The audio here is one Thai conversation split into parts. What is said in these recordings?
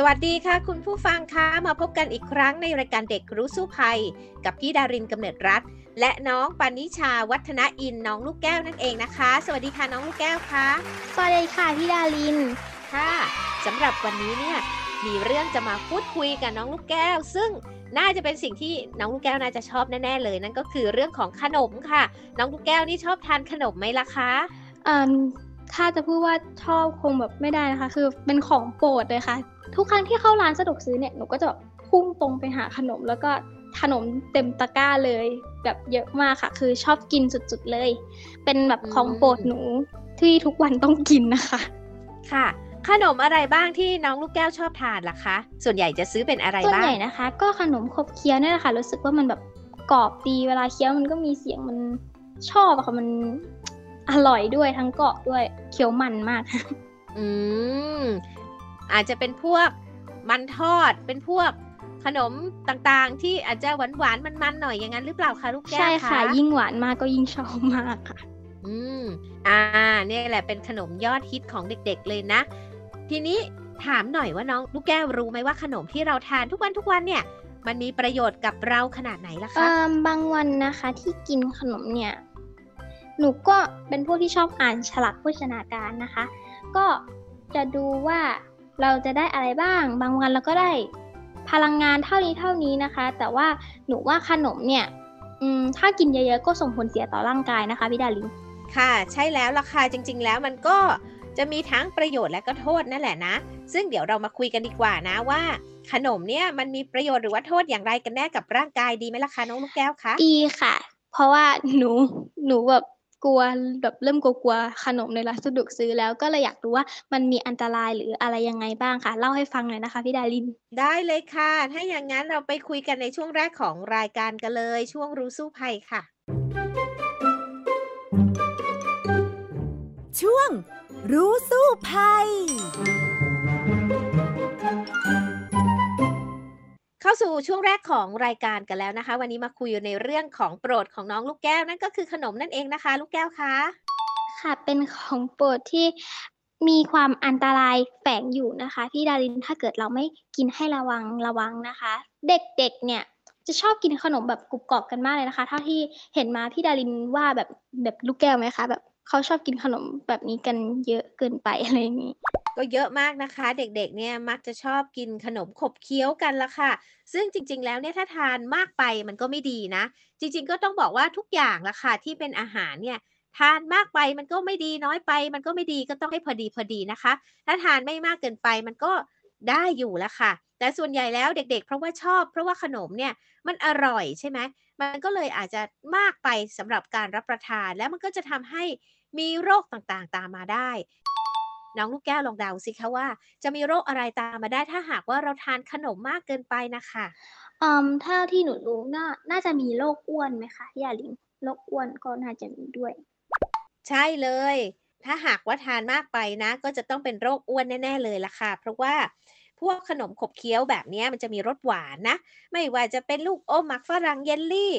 สวัสดีค่ะ คุณผู้ฟังคะมาพบกันอีกครั้งในรายการเด็กรู้สู้ภัย กับพี่ดารินกำเนิดรัฐ และน้องปานิชาวัฒนอินน้องลูกแก้วนั่นเองนะคะ สวัสดีค่ะน้องลูกแก้วคะสวัสดีค่ะพี่ดารินค่ะสำหรับวันนี้เนี่ยมีเรื่องจะมาพูดคุยกับน้องลูกแก้ว ซึ่งน่าจะเป็นสิ่งที่น้องลูกแก้วน่าจะชอบแน่ๆเลย นั่นก็คือเรื่องของขนมค่ะ น้องลูกแก้วนี่ชอบทานขนมไหมล่ะคะเอ่อ ถ้าจะพูดว่าชอบคงแบบไม่ได้นะคะ คือเป็นของโปรดเลยค่ะ ทุกครั้งที่เข้าร้านสะดวกซื้อเนี่ยหนูก็จะแบบพุ่งตรงไปหาขนม แล้วก็ขนมเต็มตะกร้าเลยแบบเยอะมากค่ะ คือชอบกินสุดๆเลย เป็นแบบของโปรดหนูที่ทุกวันต้องกินนะคะ ค่ะ ขนมอะไรบ้างที่น้องลูกแก้วชอบทานล่ะคะ ส่วนใหญ่จะซื้อเป็นอะไรส่วนบ้าใหงญ่นะคะ ก็ขนมขบเคี้ยวเนี่ยแหละค่ะรู้สึกว่ามันแบบกรอบดีเวลาเคี้ยวมันก็มีเสียงมันชอบอะค่ะมัน อร่อยด้วยทั้งกรอบด้วยเคี้ยวมันมาก อืมอาจจะเป็นพวกมันทอดเป็นพวกขนมต่างๆ ที่อาจจะหวานๆมันๆหน่อยอย่างนั้นหรือเปล่าคะลูกแก้วใช่ค่ะคะยิ่งหวานมากก็ยิ่งชอบมากค่ะ อืม อ่า เนี่ยแหละเป็นขนมยอดฮิตของเด็กๆเลยนะ ทีนี้ถามหน่อยว่าน้องลูกแก้วรู้ไหมว่าขนมที่เราทานทุกวันทุกวันเนี่ย มันมีประโยชน์กับเราขนาดไหนล่ะเอ่คะอบางวันนะคะที่กินขนมเนี่ย หนูก็เป็นพวกที่ชอบอ่านฉลากโภชนาการนะคะ ก็จะดูว่าเราจะได้อะไรบ้าง บางวันเราก็ได้พลังงานเท่านี้เท่านี้นะคะ แต่ว่าหนูว่าขนมเนี่ยอืมถ้ากินเยอะๆก็ส่งผลเสียต่อร่างกายนะคะพี่ดารินค่ะใช่แล้วล่ะค่ะจริง ๆ แล้วมันก็จะมีทั้งประโยชน์และก็โทษนั่นแหละนะ ซึ่งเดี๋ยวเรามาคุยกันดีกว่านะว่า ขนมเนี่ยมันมีประโยชน์หรือว่าโทษอย่างไรกันแน่กับร่างกายดีไหมล่ะคะน้องลูกแก้วคะดีค่ะ เพราะว่าหนูหนูแบบ กลัวแบบเริ่มกลัวๆขนมในร้านสะดวกซื้อแล้วก็เลยอยากรู้ว่ามันมีอันตรายหรืออะไรยังไงบ้างค่ะ เล่าให้ฟังหน่อยนะคะพี่ดาริน ได้เลยค่ะ ถ้าอย่างนั้นเราไปคุยกันในช่วงแรกของรายการกันเลย ช่วงรู้สู้ภัยค่ะ ช่วงรู้สู้ภัย เข้าสู่ช่วงแรกของรายการกันแล้วนะคะ วันนี้มาคุยในเรื่องของโปรดของน้องลูกแก้วนั่นก็คือขนมนั่นเองนะคะ ลูกแก้วคะค่ะเป็นของโปรดที่มีความอันตรายแฝงอยู่นะคะพี่ดารินถ้าเกิดเราไม่กินให้ระวังระวังนะคะ เด็กๆเนี่ยจะชอบกินขนมแบบกรุบกรอบกันมากเลยนะคะ เท่าที่เห็นมาพี่ดารินว่าแบบแบบลูกแก้วไหมคะแบบ เขาชอบกินขนมแบบนี้กันเยอะเกินไปอะไรอย่างนี้ ก็เยอะมากนะคะ เด็กๆ เนี่ยมักจะชอบกินขนมขบเคี้ยวกันละค่ะ ซึ่งจริง ๆ แล้วเนี่ยถ้าทานมากไปมันก็ไม่ดีนะ จริง ๆ ก็ต้องบอกว่าทุกอย่างละค่ะที่เป็นอาหารเนี่ยทานมากไปมันก็ไม่ดีน้อยไป มันก็ไม่ดีก็ต้องให้พอดีพอดีนะคะ ถ้าทานไม่มากเกินไปมันก็ได้อยู่ละค่ะ แต่ส่วนใหญ่แล้วเด็ก ๆ เพราะว่าชอบ เพราะว่าขนมเนี่ยมันอร่อยใช่ไหมมันก็เลยอาจจะมากไปสำหรับการรับประทานแล้วมันก็จะทำให้ มีโรคต่างๆตามมาได้ น้องลูกแก้วลองเดาสิคะว่า จะมีโรคอะไรตามมาได้ถ้าหากว่าเราทานขนมมากเกินไปนะคะอืมถ้าที่หนูรู้น่าน่าจะมีโรคอ้วนไหมคะพี่ดารินโรคอ้วนก็น่าจะมีด้วย ใช่เลย ถ้าหากว่าทานมากไปนะ ก็จะต้องเป็นโรคอ้วนแน่ ๆ เลยล่ะค่ะ เพราะว่าพวกขนมขบเคี้ยวแบบเนี้ยมันจะมีรสหวานนะ ไม่ว่าจะเป็นลูกอมหมักฝรั่งเยลลี่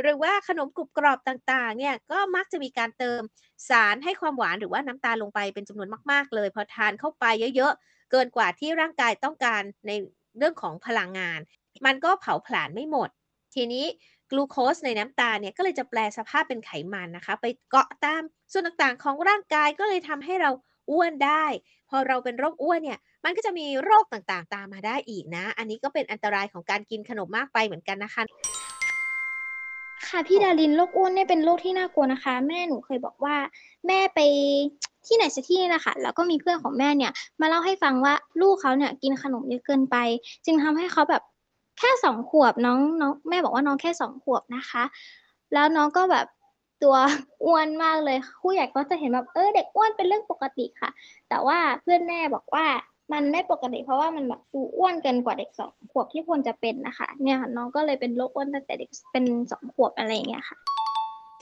หรือว่าขนมกรุบกรอบต่างๆ เนี่ยก็มักจะมีการเติมสารให้ความหวานหรือว่าน้ำตาลลงไปเป็นจำนวนมากๆ เลย พอทานเข้าไปเยอะๆ เกินกว่าที่ร่างกายต้องการในเรื่องของพลังงาน มันก็เผาผลาญไม่หมด ทีนี้กลูโคสในน้ำตาลเนี่ยก็เลยจะแปลสภาพเป็นไขมันนะคะ ไปเกาะตามส่วนต่างๆของร่างกายก็เลยทำให้เราอ้วนได้ พอเราเป็นโรคอ้วนเนี่ยมันก็จะมีโรคต่างๆ ตามมาได้อีกนะ อันนี้ก็เป็นอันตรายของการกินขนมมากไปเหมือนกันนะคะ ค่ะพี่ดารินโรคอ้วนเนี่ยเป็นโรคที่น่ากลัวนะคะ แม่หนูเคยบอกว่า แม่ไปที่ไหนสักที่นี่แหละค่ะแล้วก็มีเพื่อนของแม่เนี่ย มาเล่าให้ฟังว่าลูกเขาเนี่ยกินขนมเยอะเกินไป จึงทำให้เขาแบบแค่สองขวบน้องน้องแม่บอกว่าน้องแค่สองขวบนะคะ แล้วน้องก็แบบตัวอ้วนมากเลยผู้ใหญ่ก็จะเห็นแบบเออเด็กอ้วนเป็นเรื่องปกติค่ะ แต่ว่าเพื่อนแม่บอกว่า มันไม่ปกติเพราะว่ามันแบบดูอ้วนเกินกว่าเด็กสองขวบที่ควรจะเป็นนะคะ เนี่ยค่ะน้องก็เลยเป็นโรคอ้วนตั้งแต่เด็กเป็นสองขวบอะไรอย่างเงี้ยค่ะ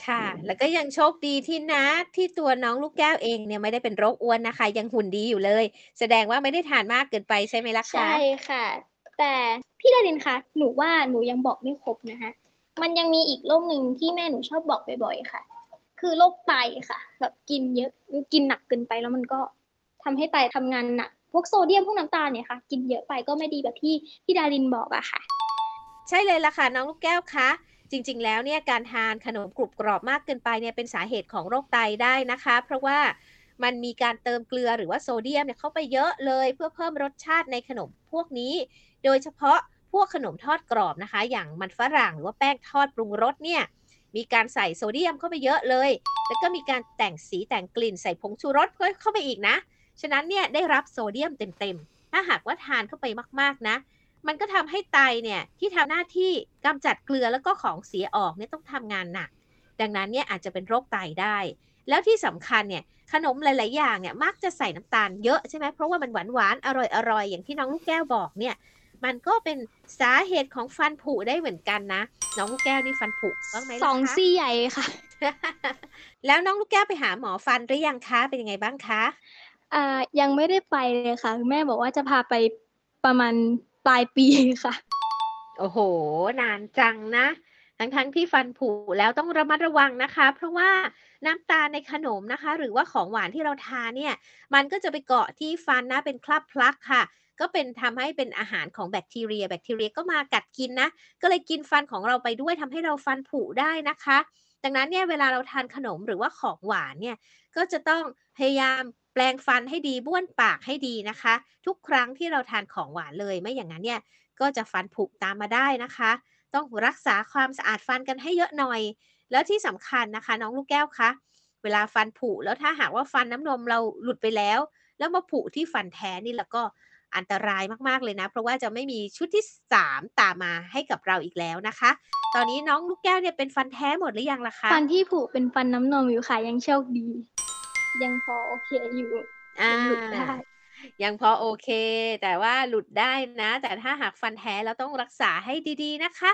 ค่ะ แล้วก็ยังโชคดีที่นะที่ตัวน้องลูกแก้วเองเนี่ยไม่ได้เป็นโรคอ้วนนะคะ ยังหุ่นดีอยู่เลย แสดงว่าไม่ได้ทานมากเกินไปใช่ไหมล่ะคะใช่ค่ะ แต่พี่ดารินคะหนูว่าหนูยังบอกไม่ครบนะคะมันยังมีอีกโรคหนึ่งที่แม่หนูชอบบอกบ่อยๆค่ะ คือโรคไตค่ะ แบบกินเยอะกินหนักเกินไปแล้วมันก็ทำให้ไตทำงานหนัก พวกโซเดียมพวกน้ำตาลเนี่ยค่ะ กินเยอะไปก็ไม่ดีแบบที่พี่ดารินบอกอะค่ะ ใช่เลยล่ะค่ะน้องลูกแก้วคะจริง ๆ แล้วเนี่ยการทานขนมกรุบกรอบมากเกินไปเนี่ยเป็นสาเหตุของโรคไตได้นะคะ เพราะว่ามันมีการเติมเกลือหรือว่าโซเดียมเนี่ยเข้าไปเยอะเลยเพื่อเพิ่มรสชาติในขนมพวกนี้ โดยเฉพาะพวกขนมทอดกรอบนะคะ อย่างมันฝรั่งหรือว่าแป้งทอดปรุงรสเนี่ยมีการใส่โซเดียมเข้าไปเยอะเลย แล้วก็มีการแต่งสีแต่งกลิ่นใส่ผงชูรสเข้าไปอีกนะ ฉะนั้นเนี่ยได้รับโซเดียมเต็มๆ ถ้าหากว่าทานเข้าไปมากๆนะ มันก็ทำให้ไตเนี่ยที่ทำหน้าที่กำจัดเกลือแล้วก็ของเสียออกเนี่ยต้องทำงานหนัก ดังนั้นเนี่ยอาจจะเป็นโรคไตได้ แล้วที่สำคัญเนี่ยขนมหลาย ๆ อย่างเนี่ยมักจะใส่น้ำตาลเยอะใช่ไหมเพราะว่ามันหวานหวานอร่อยอร่อยอย่างที่น้องลูกแก้วบอกเนี่ยมันก็เป็นสาเหตุของฟันผุได้เหมือนกันนะ น้องลูกแก้วนี่ฟันผุบ้างไหมล่ะคะสองซี่ใหญ่ค่ะ แล้วน้องลูกแก้วไปหาหมอฟันหรือยังคะเป็นยังไงบ้างคะ อ่ายังไม่ได้ไปเลยค่ะ แม่บอกว่าจะพาไปประมาณปลายปีค่ะ โอ้โห นานจังนะ ทั้งทั้งที่ฟันผุแล้วต้องระมัดระวังนะคะ เพราะว่าน้ำตาลในขนมนะคะ หรือว่าของหวานที่เราทานเนี่ย มันก็จะไปเกาะที่ฟันนะเป็นคราบพลักค่ะ ก็เป็นทำให้เป็นอาหารของแบคทีเรีย แบคทีเรียก็มากัดกินนะ ก็เลยกินฟันของเราไปด้วยทำให้เราฟันผุได้นะคะ ดังนั้นเนี่ยเวลาเราทานขนมหรือว่าของหวานเนี่ย ก็จะต้องพยายาม แปลงฟันให้ดีบ้วนปากให้ดีนะคะ ทุกครั้งที่เราทานของหวานเลยไม่อย่างนั้นเนี่ยก็จะฟันผุตามมาได้นะคะ ต้องรักษาความสะอาดฟันกันให้เยอะหน่อย แล้วที่สำคัญนะคะ น้องลูกแก้วคะเวลาฟันผุแล้วถ้าหากว่าฟันน้ำนมเราหลุดไปแล้ว แล้วมาผุที่ฟันแท้นี่แล้วก็อันตรายมากๆเลยนะ เพราะว่าจะไม่มีชุดที่ 3 ตามมาให้กับเราอีกแล้วนะคะ ตอนนี้น้องลูกแก้วเนี่ยเป็นฟันแท้หมดหรือยังล่ะคะ ฟันที่ผุเป็นฟันน้ำนมอยู่ค่ะยังโชคดี ยังพอโอเคอยู่อ่ายังหลุดได้ยังพอโอเค แต่ว่าหลุดได้นะ แต่ถ้าหากฟันแท้เราต้องรักษาให้ดีๆนะคะ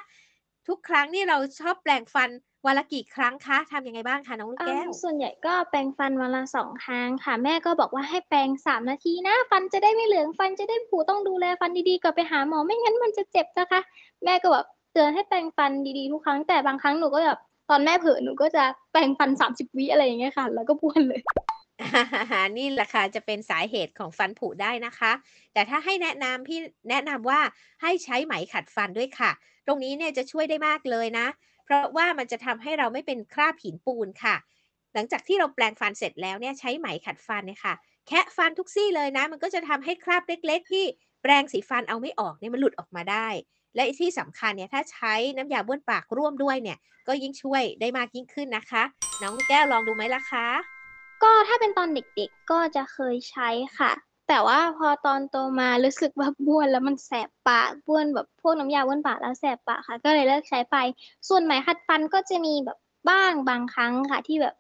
ทุกครั้งนี่เราชอบแปลงฟันวันละกี่ครั้งคะทำยังไงบ้างคะน้องลูกแก้วอ่าส่วนใหญ่ก็แปรงฟันวันละสองครั้งค่ะ แม่ก็บอกว่าให้แปรงสามนาทีนะ ฟันจะได้ไม่เหลืองฟันจะได้ผุต้องดูแลฟันดีๆก่อนไปหาหมอไม่งั้นมันจะเจ็บนะคะ แม่ก็แบบเตือนให้แปรงฟันดีๆทุกครั้งแต่บางครั้งหนูก็แบบ ตอนแม่เผลอหนูก็จะแปรงฟันสามสิบวิอะไรอย่างเงี้ยค่ะ แล้วก็บ้วนเลยนี่แหละค่ะจะเป็นสาเหตุของฟันผุได้นะคะ แต่ถ้าให้แนะนำพี่แนะนำว่าให้ใช้ไหมขัดฟันด้วยค่ะ ตรงนี้เนี่ยจะช่วยได้มากเลยนะ เพราะว่ามันจะทำให้เราไม่เป็นคราบหินปูนค่ะ หลังจากที่เราแปลงฟันเสร็จแล้วเนี่ยใช้ไหมขัดฟันเนี่ยค่ะ แคะฟันทุกซี่เลยนะ มันก็จะทำให้คราบเล็ก ๆ ที่แปรงสีฟันเอาไม่ออกเนี่ยมันหลุดออกมาได้ และที่สำคัญเนี่ยถ้าใช้น้ำยาบ้วนปากร่วมด้วยเนี่ย ก็ยิ่งช่วยได้มากยิ่งขึ้นนะคะ น้องแก้วลองดูไหมล่ะคะ ก็ถ้าเป็นตอนเด็กๆก็จะเคยใช้ค่ะ แต่ว่าพอตอนโตมารู้สึกว่าบ้วนแล้วมันแสบปากบ้วนแบบพวกน้ำยาบ้วนปากแล้วแสบปากค่ะ ก็เลยเลิกใช้ไป ส่วนไหมขัดฟันก็จะมีแบบบ้างบางครั้งค่ะที่แบบ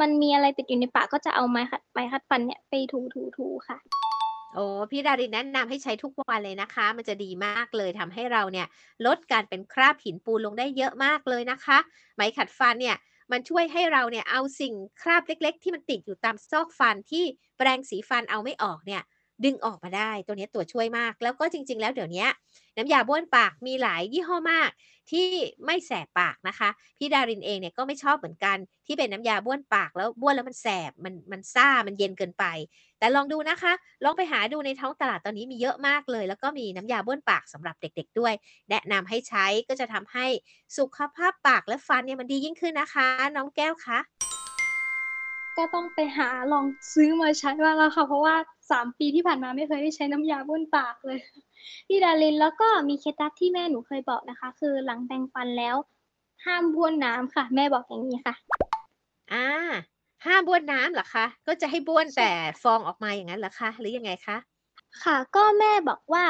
มันมีอะไรติดอยู่ในปากก็จะเอาไม้ขัดไม้ขัดฟันเนี่ยไปถูถูถูค่ะ โอ้พี่ดารินแนะนำให้ใช้ทุกวันเลยนะคะ มันจะดีมากเลยทำให้เราเนี่ยลดการเป็นคราบหินปูนลงได้เยอะมากเลยนะคะ ไหมขัดฟันเนี่ยมันช่วยให้เราเนี่ยเอาสิ่งคราบเล็ก ๆ ที่มันติดอยู่ตามซอกฟันที่แปรงสีฟันเอาไม่ออกเนี่ย ดึงออกมาได้ ตัวนี้ตัวช่วยมาก แล้วก็จริง ๆ แล้วเดี๋ยวนี้น้ำยาบ้วนปากมีหลายยี่ห้อมาก ที่ไม่แสบปากนะคะ พี่ดารินเองเนี่ยก็ไม่ชอบเหมือนกัน ที่เป็นน้ำยาบ้วนปากแล้วบ้วนแล้วมันแสบมันมันซ่ามันเย็นเกินไป แต่ลองดูนะคะ ลองไปหาดูในท้องตลาดตอนนี้มีเยอะมากเลย แล้วก็มีน้ำยาบ้วนปากสำหรับเด็ก ๆ ด้วย แนะนำให้ใช้ก็จะทำให้สุขภาพปากและฟันเนี่ยมันดียิ่งขึ้นนะคะ น้องแก้วคะก็ต้องไปหาลองซื้อมาใช้บ้างแล้วค่ะ เพราะว่า สามปีที่ผ่านมาไม่เคยได้ใช้น้ำยาบ้วนปากเลยพี่ดารินแล้วก็มีเคล็ดลับที่แม่หนูเคยบอกนะคะ คือหลังแปรงฟันแล้ว ห้ามบ้วนน้ำค่ะ แม่บอกอย่างนี้ค่ะ อ่า ห้ามบ้วนน้ำเหรอคะก็จะให้บ้วนแต่ฟองออกมาอย่างนั้นเหรอคะหรือยังไงคะค่ะ ก็แม่บอกว่า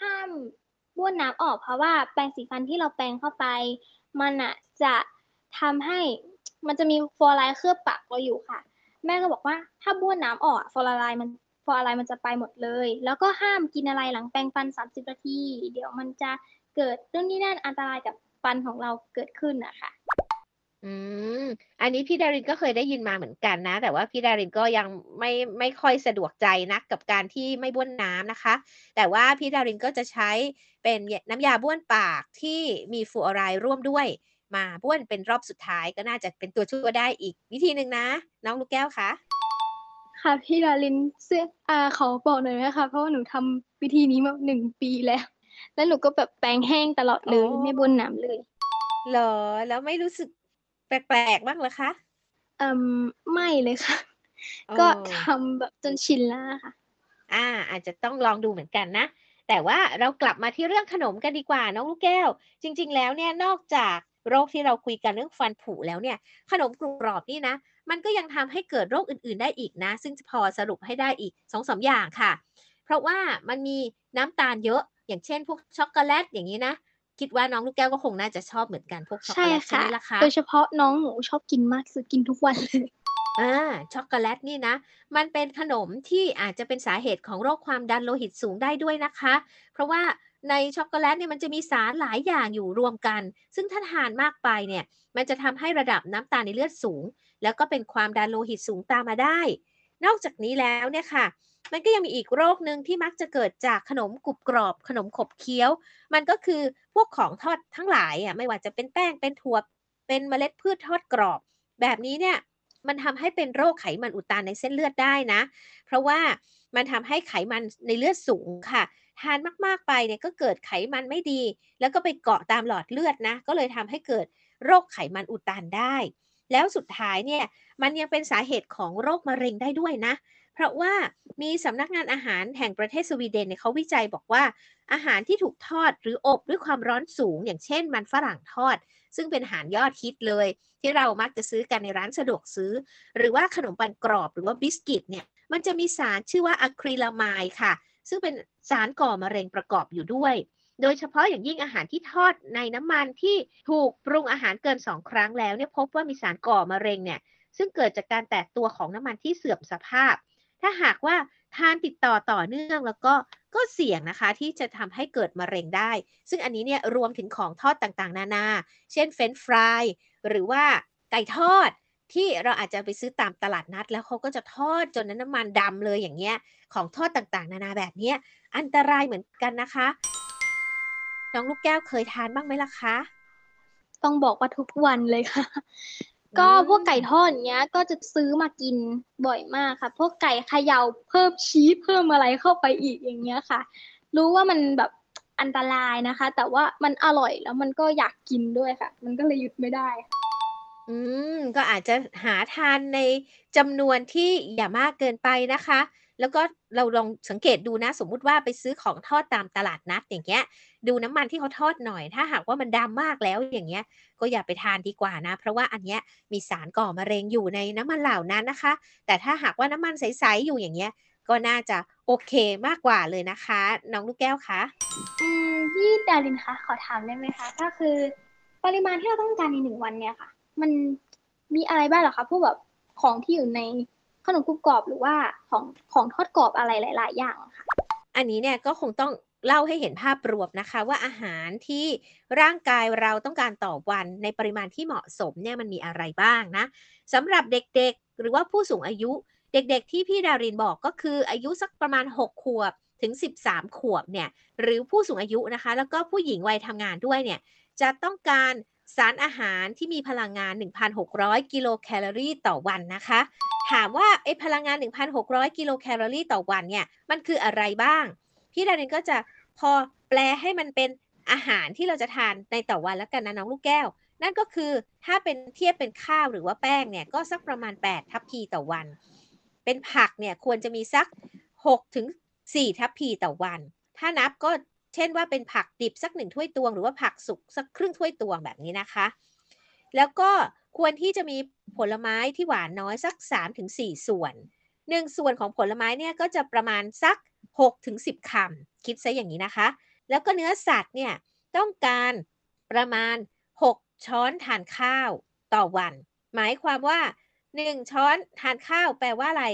ห้ามบ้วนน้ำออกเพราะว่าแปรงสีฟันที่เราแปรงเข้าไป มันอะจะทำให้มันจะมีฟลูออไรด์เคลือบปากเราอยู่ค่ะ แม่ก็บอกว่าถ้าบ้วนน้ำออกอะฟลูออไรด์มันฟออะไรมันจะไปหมดเลย แล้วก็ห้ามกินอะไรหลังแปรงฟัน 30 นาที เดี๋ยวมันจะเกิดเรื่องนี้นั่นอันตรายกับฟันของเราเกิดขึ้นนะคะอืม อันนี้พี่ดารินก็เคยได้ยินมาเหมือนกันนะ แต่ว่าพี่ดารินก็ยังไม่ไม่ค่อยสะดวกใจนักกับการที่ไม่บ้วนน้ำนะคะ แต่ว่าพี่ดารินก็จะใช้เป็นน้ำยาบ้วนปากที่มีฟูออไรด์ร่วมด้วย มาบ้วนเป็นรอบสุดท้ายก็น่าจะเป็นตัวช่วยได้อีก วิธีหนึ่งนะ น้องลูกแก้วคะค่ะพี่ดารินเสื้ออาขอบอกหน่อยนะคะเพราะว่าหนูทำวิธีนี้มาหนึ่งปีแล้ว แล้วหนูก็แบบแปรงแห้งตลอดเลยอ๋อไม่บ้วนน้ำเลยเหรอแล้วไม่รู้สึกแปลกๆบ้างเหรอคะอืมไม่เลยค่ะอ๋อก็ทำแบบจนชินแล้วค่ะ อ่า อาจจะต้องลองดูเหมือนกันนะแต่ว่าเรากลับมาที่เรื่องขนมกันดีกว่าน้องลูกแก้ว จริง ๆ แล้วเนี่ยนอกจาก โรคที่เราคุยกันเรื่องฟันผุแล้วเนี่ย ขนมกรุบกรอบนี่นะ มันก็ยังทำให้เกิดโรคอื่นๆ ได้อีกนะ ซึ่งจะพอสรุปให้ได้อีกสองสามอย่างค่ะ เพราะว่ามันมีน้ำตาลเยอะ อย่างเช่น พวกช็อกโกแลตอย่างนี้นะ คิดว่าน้องลูกแก้วก็คงน่าจะชอบเหมือนกันพวกช็อกโกแลตใช่ไหมล่ะคะใช่ค่ะโดยเฉพาะน้องหนูชอบกินมากคือกินทุกวันเลยอ่าช็อกโกแลตนี่นะ มันเป็นขนมที่อาจจะเป็นสาเหตุของโรคความดันโลหิตสูงได้ด้วยนะคะ เพราะว่า ในช็อกโกแลตเนี่ยมันจะมีสารหลายอย่างอยู่รวมกัน ซึ่งถ้าทานมากไปเนี่ยมันจะทำให้ระดับน้ำตาลในเลือดสูง แล้วก็เป็นความดันโลหิตสูงตามมาได้ นอกจากนี้แล้วเนี่ยค่ะ มันก็ยังมีอีกโรคหนึ่งที่มักจะเกิดจากขนมกรุบกรอบ ขนมขบเคี้ยว มันก็คือพวกของทอดทั้งหลายอะไม่ว่าจะเป็นแป้งเป็นถั่วเป็นเมล็ดพืชทอดกรอบ แบบนี้เนี่ยมันทำให้เป็นโรคไขมันอุดตันในเส้นเลือดได้นะ เพราะว่ามันทำให้ไขมันในเลือดสูงค่ะ ทานมากๆไปเนี่ยก็เกิดไขมันไม่ดี แล้วก็ไปเกาะตามหลอดเลือดนะ ก็เลยทำให้เกิดโรคไขมันอุดตันได้ แล้วสุดท้ายเนี่ยมันยังเป็นสาเหตุของโรคมะเร็งได้ด้วยนะ เพราะว่ามีสำนักงานอาหารแห่งประเทศสวีเดนเนี่ยเขาวิจัยบอกว่า อาหารที่ถูกทอดหรืออบด้วยความร้อนสูง อย่างเช่น มันฝรั่งทอด ซึ่งเป็นอาหารยอดฮิตเลย ที่เรามักจะซื้อกันในร้านสะดวกซื้อ หรือว่าขนมปังกรอบหรือว่าบิสกิตเนี่ยมันจะมีสารชื่อว่าอะคริลามายค่ะ ซึ่งเป็นสารก่อมะเร็งประกอบอยู่ด้วย โดยเฉพาะอย่างยิ่งอาหารที่ทอดในน้ำมันที่ถูกปรุงอาหารเกิน 2 ครั้งแล้วเนี่ยพบว่ามีสารก่อมะเร็งเนี่ยซึ่งเกิดจากการแตกตัวของน้ำมันที่เสื่อมสภาพ ถ้าหากว่าทานติดต่อต่อเนื่องแล้วก็ก็เสี่ยงนะคะที่จะทำให้เกิดมะเร็งได้ ซึ่งอันนี้เนี่ยรวมถึงของทอดต่างๆ นานา เช่นเฟรนฟรายหรือว่าไก่ทอด ที่เราอาจจะไปซื้อตามตลาดนัด แล้วเขาก็จะทอดจนน้ำมันดำเลยอย่างเงี้ย ของทอดต่างๆ นานาแบบเนี้ยอันตรายเหมือนกันนะคะ น้องลูกแก้วเคยทานบ้างไหมล่ะคะ ต้องบอกว่าทุกวันเลยค่ะ ก็อืมพวกไก่ทอดอย่างเงี้ย ก็จะซื้อมากินบ่อยมากค่ะ พวกไก่เขย่าเพิ่มชีสเพิ่มอะไรเข้าไปอีกอย่างเงี้ยค่ะ รู้ว่ามันแบบอันตรายนะคะ แต่ว่ามันอร่อยแล้วมันก็อยากกินด้วยค่ะ มันก็เลยหยุดไม่ได้ค่ะ อืม ก็อาจจะหาทานในจำนวนที่อย่ามากเกินไปนะคะ แล้วก็เราลองสังเกตดูนะ สมมุติว่าไปซื้อของทอดตามตลาดนัดอย่างเงี้ย ดูน้ำมันที่เขาทอดหน่อย ถ้าหากว่ามันดำมากแล้วอย่างเงี้ย ก็อย่าไปทานดีกว่านะ เพราะว่าอันเนี้ยมีสารก่อมะเร็งอยู่ในน้ำมันเหล่านั้นนะคะ แต่ถ้าหากว่าน้ำมันใสๆอยู่อย่างเงี้ย ก็น่าจะโอเคมากกว่าเลยนะคะ น้องลูกแก้วคะอืมพี่ดารินคะขอถามได้ไหมคะ ก็คือ ปริมาณที่เราต้องการในหนึ่งวันเนี่ยค่ะ มันมีอะไรบ้างหรอคะพวกแบบของที่อยู่ในขนมกรุบกรอบหรือว่าของของทอดกรอบอะไรหลาย ๆ อย่างอะค่ะ อันนี้เนี่ยก็คงต้องเล่าให้เห็นภาพรวมนะคะ ว่าอาหารที่ร่างกายเราต้องการต่อวันในปริมาณที่เหมาะสมเนี่ยมันมีอะไรบ้างนะสำหรับเด็กๆหรือว่าผู้สูงอายุ เด็กๆ ที่พี่ดารินบอกก็คืออายุสักประมาณ 6 ขวบถึง 13 ขวบเนี่ยหรือผู้สูงอายุนะคะ แล้วก็ผู้หญิงวัยทำงานด้วยเนี่ยจะต้องการ สารอาหารที่มีพลังงาน 1,600 กิโลแคลอรี่ต่อวันนะคะ ถามว่าไอ้พลังงาน 1,600 กิโลแคลอรี่ต่อวันเนี่ย มันคืออะไรบ้าง พี่ดารินก็จะพอแปลให้มันเป็นอาหารที่เราจะทานในต่อวันแล้วกันนะน้องลูกแก้ว นั่นก็คือถ้าเป็นเทียบเป็นข้าวหรือว่าแป้งเนี่ย ก็สักประมาณ 8 ทัพพีต่อวัน เป็นผักเนี่ยควรจะมีสัก6ถึง4ทัพพีต่อวัน ถ้านับก็ เช่นว่าเป็นผักดิบสักหนึ่งถ้วยตวง หรือว่าผักสุกสักครึ่งถ้วยตวงแบบนี้นะคะ แล้วก็ควรที่จะมีผลไม้ที่หวานน้อยสัก 3-4 ส่วนหนึ่งส่วนของผลไม้เนี่ยก็จะประมาณสัก6ถึง10คำคิดซะอย่างนี้นะคะ แล้วก็เนื้อสัตว์เนี่ยต้องการประมาณ 6 ช้อนทานข้าวต่อวัน หมายความว่า 1 ช้อนทานข้าวแปลว่าอะไร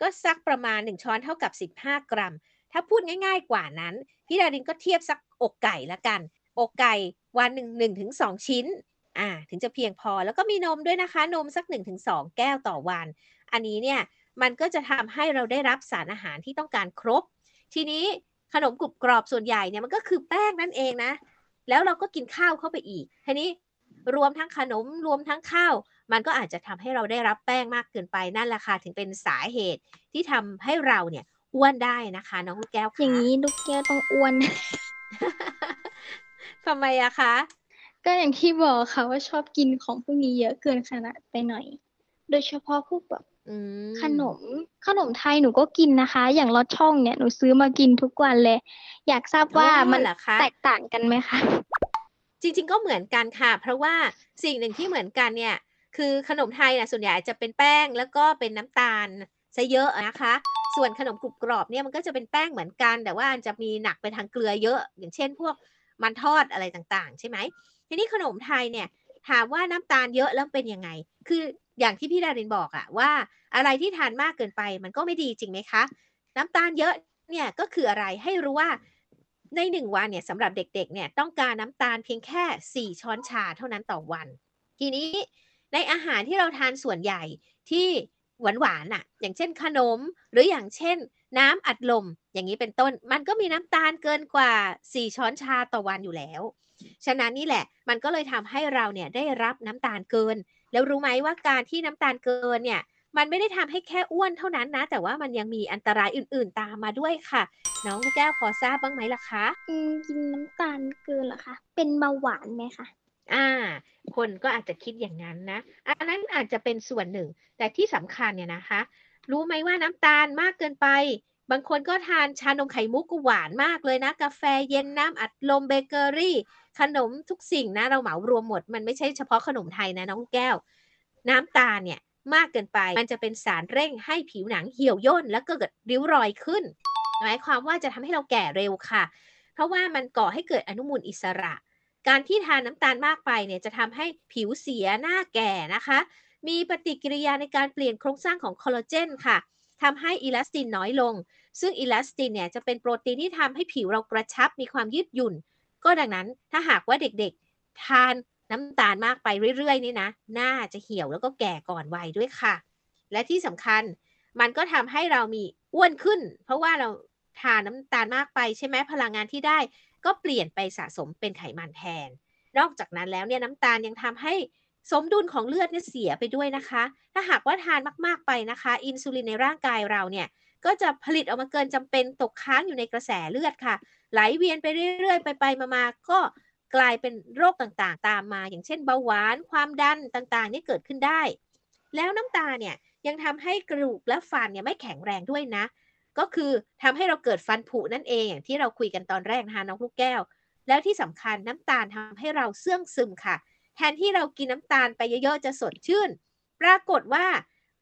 ก็สักประมาณ 1 ช้อนเท่ากับ 15 กรัม ถ้าพูดง่าย ๆกว่านั้น พี่ดารินก็เทียบสักอกไก่ละกัน อกไก่วันหนึ่งหนึ่งถึงสองชิ้นอ่าถึงจะเพียงพอแล้วก็มีนมด้วยนะคะ นมสัก 1-2 แก้วต่อวัน อันนี้เนี่ยมันก็จะทำให้เราได้รับสารอาหารที่ต้องการครบ ทีนี้ขนมกรุบกรอบส่วนใหญ่เนี่ยมันก็คือแป้งนั่นเองนะ แล้วเราก็กินข้าวเข้าไปอีก ทีนี้รวมทั้งขนมรวมทั้งข้าว มันก็อาจจะทำให้เราได้รับแป้งมากเกินไปนั่นแหละค่ะถึงเป็นสาเหตุที่ทำให้เราเนี่ย อ้วนได้นะคะน้องลูกแก้วค่ะอย่างนี้ลูกแก้วต้องอ้วนทำไมอะคะ ก็อย่างที่บอกค่ะว่าชอบกินของพวกนี้เยอะเกินขนาดไปหน่อย โดยเฉพาะพวกแบบอืมขนมขนมไทยหนูก็กินนะคะ อย่างลอดช่องเนี่ยหนูซื้อมากินทุกวันเลย อยากทราบว่าอ๋อมันเหรอคะแตกต่างกันไหมคะจริง ๆ ก็เหมือนกันค่ะ เพราะว่าสิ่งหนึ่งที่เหมือนกันเนี่ย คือขนมไทยนะส่วนใหญ่จะเป็นแป้งแล้วก็เป็นน้ำตาลซะเยอะนะคะ ส่วนขนมกรุบกรอบเนี่ยมันก็จะเป็นแป้งเหมือนกัน แต่ว่าจะมีหนักไปทางเกลือเยอะ อย่างเช่น พวกมันทอดอะไรต่างๆ ใช่ไหมทีนี้ขนมไทยเนี่ยถามว่าน้ำตาลเยอะแล้วเป็นยังไง คืออย่างที่พี่ดารินบอกอะว่าอะไรที่ทานมากเกินไปมันก็ไม่ดีจริงไหมคะ น้ำตาลเยอะเนี่ยก็คืออะไรให้รู้ว่าในหนึ่งวันเนี่ยสำหรับเด็กๆเนี่ยต้องการน้ำตาลเพียงแค่ 4 ช้อนชาเท่านั้นต่อวัน ทีนี้ในอาหารที่เราทานส่วนใหญ่ที่ หวานๆน่ะ อย่างเช่นขนม หรืออย่างเช่น น้ำอัดลม อย่างนี้เป็นต้น มันก็มีน้ำตาลเกินกว่า 4 ช้อนชาต่อวันอยู่แล้ว ฉะนั้นนี่แหละ มันก็เลยทำให้เราเนี่ยได้รับน้ำตาลเกิน แล้วรู้ไหมว่าการที่น้ำตาลเกินเนี่ยมันไม่ได้ทำให้แค่อ้วนเท่านั้นนะ แต่ว่ามันยังมีอันตรายอื่นๆตามมาด้วยค่ะ น้องแก้วพอทราบบ้างไหมล่ะคะ อืมกินน้ำตาลเกินเหรอคะ เป็นเบาหวานไหมคะ อ่า คนก็อาจจะคิดอย่างนั้นนะ อันนั้นอาจจะเป็นส่วนหนึ่ง แต่ที่สำคัญเนี่ยนะคะ รู้ไหมว่าน้ำตาลมากเกินไป บางคนก็ทานชานมไข่มุกก็หวานมากเลยนะ กาแฟเย็นน้ำอัดลมเบเกอรี่ ขนมทุกสิ่งนะ เราเหมารวมหมด มันไม่ใช่เฉพาะขนมไทยนะน้องแก้ว น้ำตาลเนี่ยมากเกินไป มันจะเป็นสารเร่งให้ผิวหนังเหี่ยวย่นแล้วก็เกิดริ้วรอยขึ้น หมายความว่าจะทำให้เราแก่เร็วค่ะ เพราะว่ามันก่อให้เกิดอนุมูลอิสระ การที่ทานน้ำตาลมากไปเนี่ยจะทำให้ผิวเสียหน้าแก่นะคะ มีปฏิกิริยาในการเปลี่ยนโครงสร้างของคอลลาเจนค่ะทำให้อิลาสตินน้อยลง ซึ่งอิลาสตินเนี่ยจะเป็นโปรตีนที่ทำให้ผิวเรากระชับมีความยืดหยุ่น ก็ดังนั้นถ้าหากว่าเด็กๆ ทานน้ำตาลมากไปเรื่อยๆนี่นะหน้าจะเหี่ยวแล้วก็แก่ก่อนวัยด้วยค่ะ และที่สำคัญมันก็ทำให้เรามีอ้วนขึ้น เพราะว่าเราทานน้ำตาลมากไปใช่ไหมพลังงานที่ได้ ก็เปลี่ยนไปสะสมเป็นไขมันแทน นอกจากนั้นแล้วเนี่ยน้ำตาลยังทำให้สมดุลของเลือดเนี่ยเสียไปด้วยนะคะ ถ้าหากว่าทานมากๆไปนะคะ อินซูลินในร่างกายเราเนี่ยก็จะผลิตออกมาเกินจำเป็นตกค้างอยู่ในกระแสเลือดค่ะ ไหลเวียนไปเรื่อยๆ ไปไปๆมาๆก็กลายเป็นโรคต่างๆ ตามมา อย่างเช่นเบาหวานความดันต่างๆนี่เกิดขึ้นได้ แล้วน้ำตาลเนี่ยยังทำให้กระดูกและฟันเนี่ยไม่แข็งแรงด้วยนะ ก็คือทำให้เราเกิดฟันผุนั่นเองอย่างที่เราคุยกันตอนแรกนะคะน้องลูกแก้ว แล้วที่สำคัญน้ำตาลทำให้เราเสื่องซึมค่ะ แทนที่เรากินน้ำตาลไปเยอะๆจะสดชื่น ปรากฏว่า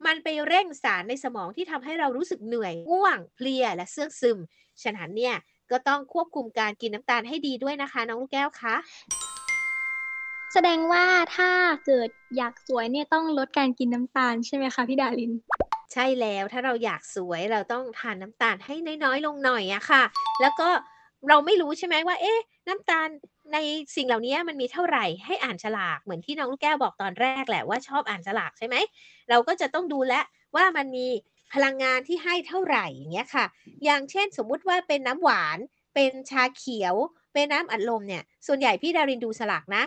มันไปเร่งสารในสมองที่ทำให้เรารู้สึกเหนื่อยง่วงเพลียและเสื่องซึม ฉะนั้นเนี่ยก็ต้องควบคุมการกินน้ำตาลให้ดีด้วยนะคะน้องลูกแก้วคะแสดงว่าถ้าเกิดอยากสวยเนี่ยต้องลดการกินน้ำตาลใช่ไหมคะพี่ดาริน ใช่แล้วถ้าเราอยากสวยเราต้องทานน้ำตาลให้น้อยๆ ลงหน่อยอะค่ะ แล้วก็เราไม่รู้ใช่ไหมว่า เอ๊ะ น้ำตาลในสิ่งเหล่านี้มันมีเท่าไหร่ให้อ่านฉลากเหมือนที่น้องลูกแก้วบอกตอนแรกแหละว่าชอบอ่านฉลากใช่ไหมเราก็จะต้องดูแลวว่ามันมีพลังงานที่ให้เท่าไหร่อย่างเงี้ยค่ะ อย่างเช่นสมมุติว่าเป็นน้ำหวาน เป็นชาเขียว เป็นน้ำอัดลมเนี่ย ส่วนใหญ่พี่ดารินดูฉลากนะ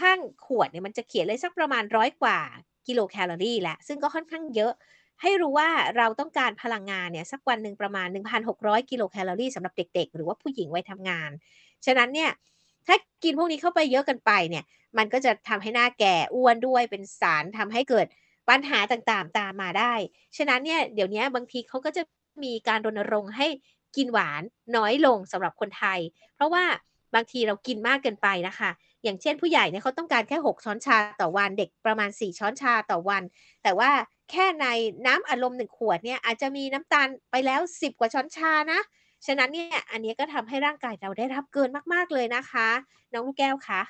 ข้างขวดเนี่ยมันจะเขียนเลยสักประมาณร้อยกว่ากิโลแคลอรี่แหละ ซึ่งก็ค่อนข้างเยอะ ให้รู้ว่าเราต้องการพลังงานเนี่ยสักวันหนึ่งประมาณ 1,600 กิโลแคลอรี่สำหรับเด็ก ๆ หรือว่าผู้หญิงวัยทำงาน ฉะนั้นเนี่ยถ้ากินพวกนี้เข้าไปเยอะเกันไปเนี่ย มันก็จะทำให้หน้าแก่อ้วนด้วยเป็นสารทำให้เกิดปัญหาต่างๆ ตามมาได้ ฉะนั้นเนี่ยเดี๋ยวนี้บางทีเขาก็จะมีการรณรงค์ให้กินหวานน้อยลงสำหรับคนไทย เพราะว่าบางทีเรากินมากเกินไปนะคะ อย่างเช่นผู้ใหญ่เนี่ยเขาต้องการแค่ 6 ช้อนชาต่อวัน เด็กประมาณ 4 ช้อนชาต่อวัน แต่ว่า แค่ในน้ำอารมณ์หนึ่งขวดเนี่ยอาจจะมีน้ำตาลไปแล้ว 10 กว่าช้อนชานะ ฉะนั้นเนี่ยอันนี้ก็ทำให้ร่างกายเราได้รับเกินมากๆเลยนะคะ น้องลูกแก้วคะ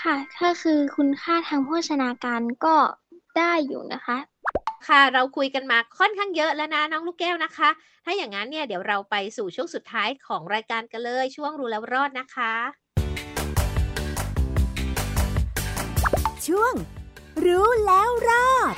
ค่ะถ้าคือคุณค่าทางโภชนาการก็ได้อยู่นะคะ ค่ะเราคุยกันมาค่อนข้างเยอะแล้วนะน้องลูกแก้วนะคะ ถ้าอย่างนั้นเนี่ยเดี๋ยวเราไปสู่ช่วงสุดท้ายของรายการกันเลย ช่วงรู้แล้วรอดนะคะ ช่วง รู้แล้วรอด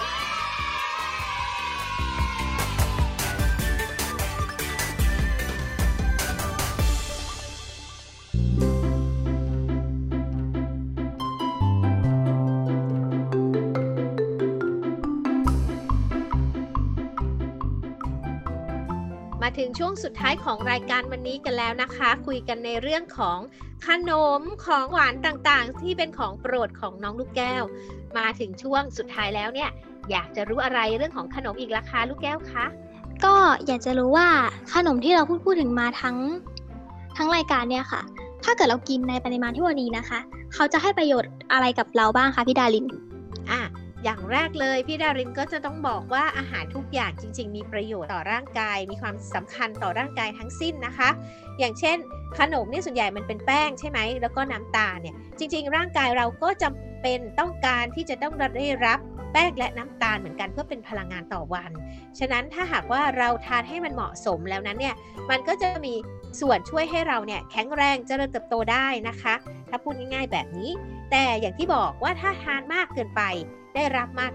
ถึงช่วงสุดท้ายของรายการวันนี้กันแล้วนะคะ คุยกันในเรื่องของขนมของหวานต่างๆ ที่เป็นของโปรดของน้องลูกแก้ว มาถึงช่วงสุดท้ายแล้วเนี่ย อยากจะรู้อะไรเรื่องของขนมอีกราคาลูกแก้วคะก็อยากจะรู้ว่าขนมที่เราพูดพูดถึงมาทั้งทั้งรายการเนี่ยค่ะ ถ้าเกิดเรากินในปริมาณที่พอดีนะคะ เขาจะให้ประโยชน์อะไรกับเราบ้างคะพี่ดาริน อย่างแรกเลยพี่ดารินก็จะต้องบอกว่าอาหารทุกอย่างจริง ๆ มีประโยชน์ต่อร่างกาย มีความสำคัญต่อร่างกายทั้งสิ้นนะคะ อย่างเช่น ขนมเนี่ยส่วนใหญ่มันเป็นแป้งใช่ไหมแล้วก็น้ำตาลเนี่ยจริง ๆ ร่างกายเราก็จำเป็นต้องการที่จะต้องได้รับแป้งและน้ำตาลเหมือนกันเพื่อเป็นพลังงานต่อวัน ฉะนั้นถ้าหากว่าเราทานให้มันเหมาะสมแล้วนั้นเนี่ยมันก็จะมีส่วนช่วยให้เราเนี่ยแข็งแรงเจริญเติบโตได้นะคะ ถ้าพูดง่ายๆแบบนี้ แต่อย่างที่บอกว่าถ้าทานมากเกินไป ได้รับมาก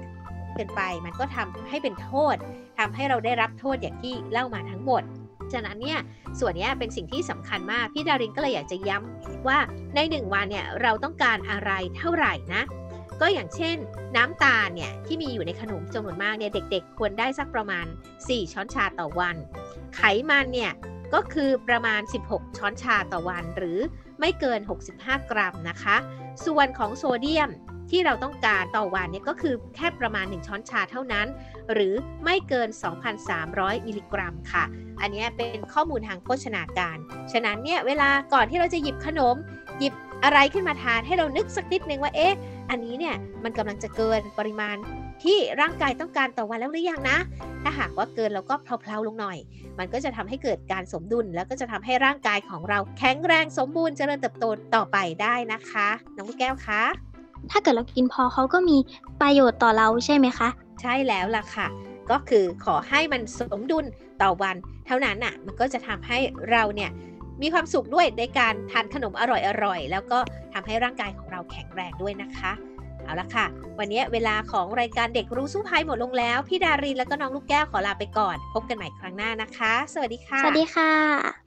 เกินไป มันก็ทำให้เป็นโทษทำให้เราได้รับโทษอย่างที่เล่ามาทั้งหมดฉะนั้นเนี่ยส่วนนี้เป็นสิ่งที่สำคัญมาก พี่ดารินก็เลยอยากจะย้ำว่าในหนึ่งวันเนี่ยเราต้องการอะไรเท่าไหร่นะ ก็อย่างเช่น น้ำตาลเนี่ยที่มีอยู่ในขนมจำนวนมากเนี่ยเด็กๆ ควรได้สักประมาณ 4 ช้อนชาต่อวัน ไขมันเนี่ยก็คือประมาณ 16 ช้อนชาต่อวัน หรือไม่เกิน 65 กรัมนะคะ ส่วนของโซเดียม ที่เราต้องการต่อวันเนี่ยก็คือแค่ประมาณ 1 ช้อนชาเท่านั้น หรือไม่เกิน 2,300 มิลลิกรัมค่ะ อันนี้เป็นข้อมูลทางโภชนาการ ฉะนั้นเนี่ยเวลาก่อนที่เราจะหยิบขนม หยิบอะไรขึ้นมาทานให้เรานึกสักนิดนึงว่าเอ๊ะอันนี้เนี่ยมันกำลังจะเกินปริมาณที่ร่างกายต้องการต่อวันแล้วหรือยังนะ ถ้าหากว่าเกินเราก็เพลาๆลงหน่อย มันก็จะทำให้เกิดการสมดุล แล้วก็จะทำให้ร่างกายของเราแข็งแรงสมบูรณ์เจริญเติบโตต่อไปได้นะคะ น้องแก้วคะ ถ้าเกิดเรากินพอเขาก็มีประโยชน์ต่อเราใช่ไหมคะ ใช่แล้วล่ะค่ะ ก็คือขอให้มันสมดุลต่อวัน เท่านั้นน่ะ มันก็จะทำให้เราเนี่ยมีความสุขด้วยในการทานขนมอร่อยๆ แล้วก็ทำให้ร่างกายของเราแข็งแรงด้วยนะคะเอาละค่ะ วันนี้เวลาของรายการเด็กรู้สู้ภัยหมดลงแล้ว พี่ดารินแล้วก็น้องลูกแก้วขอลาไปก่อน พบกันใหม่ครั้งหน้านะคะ สวัสดีค่ะ สวัสดีค่ะ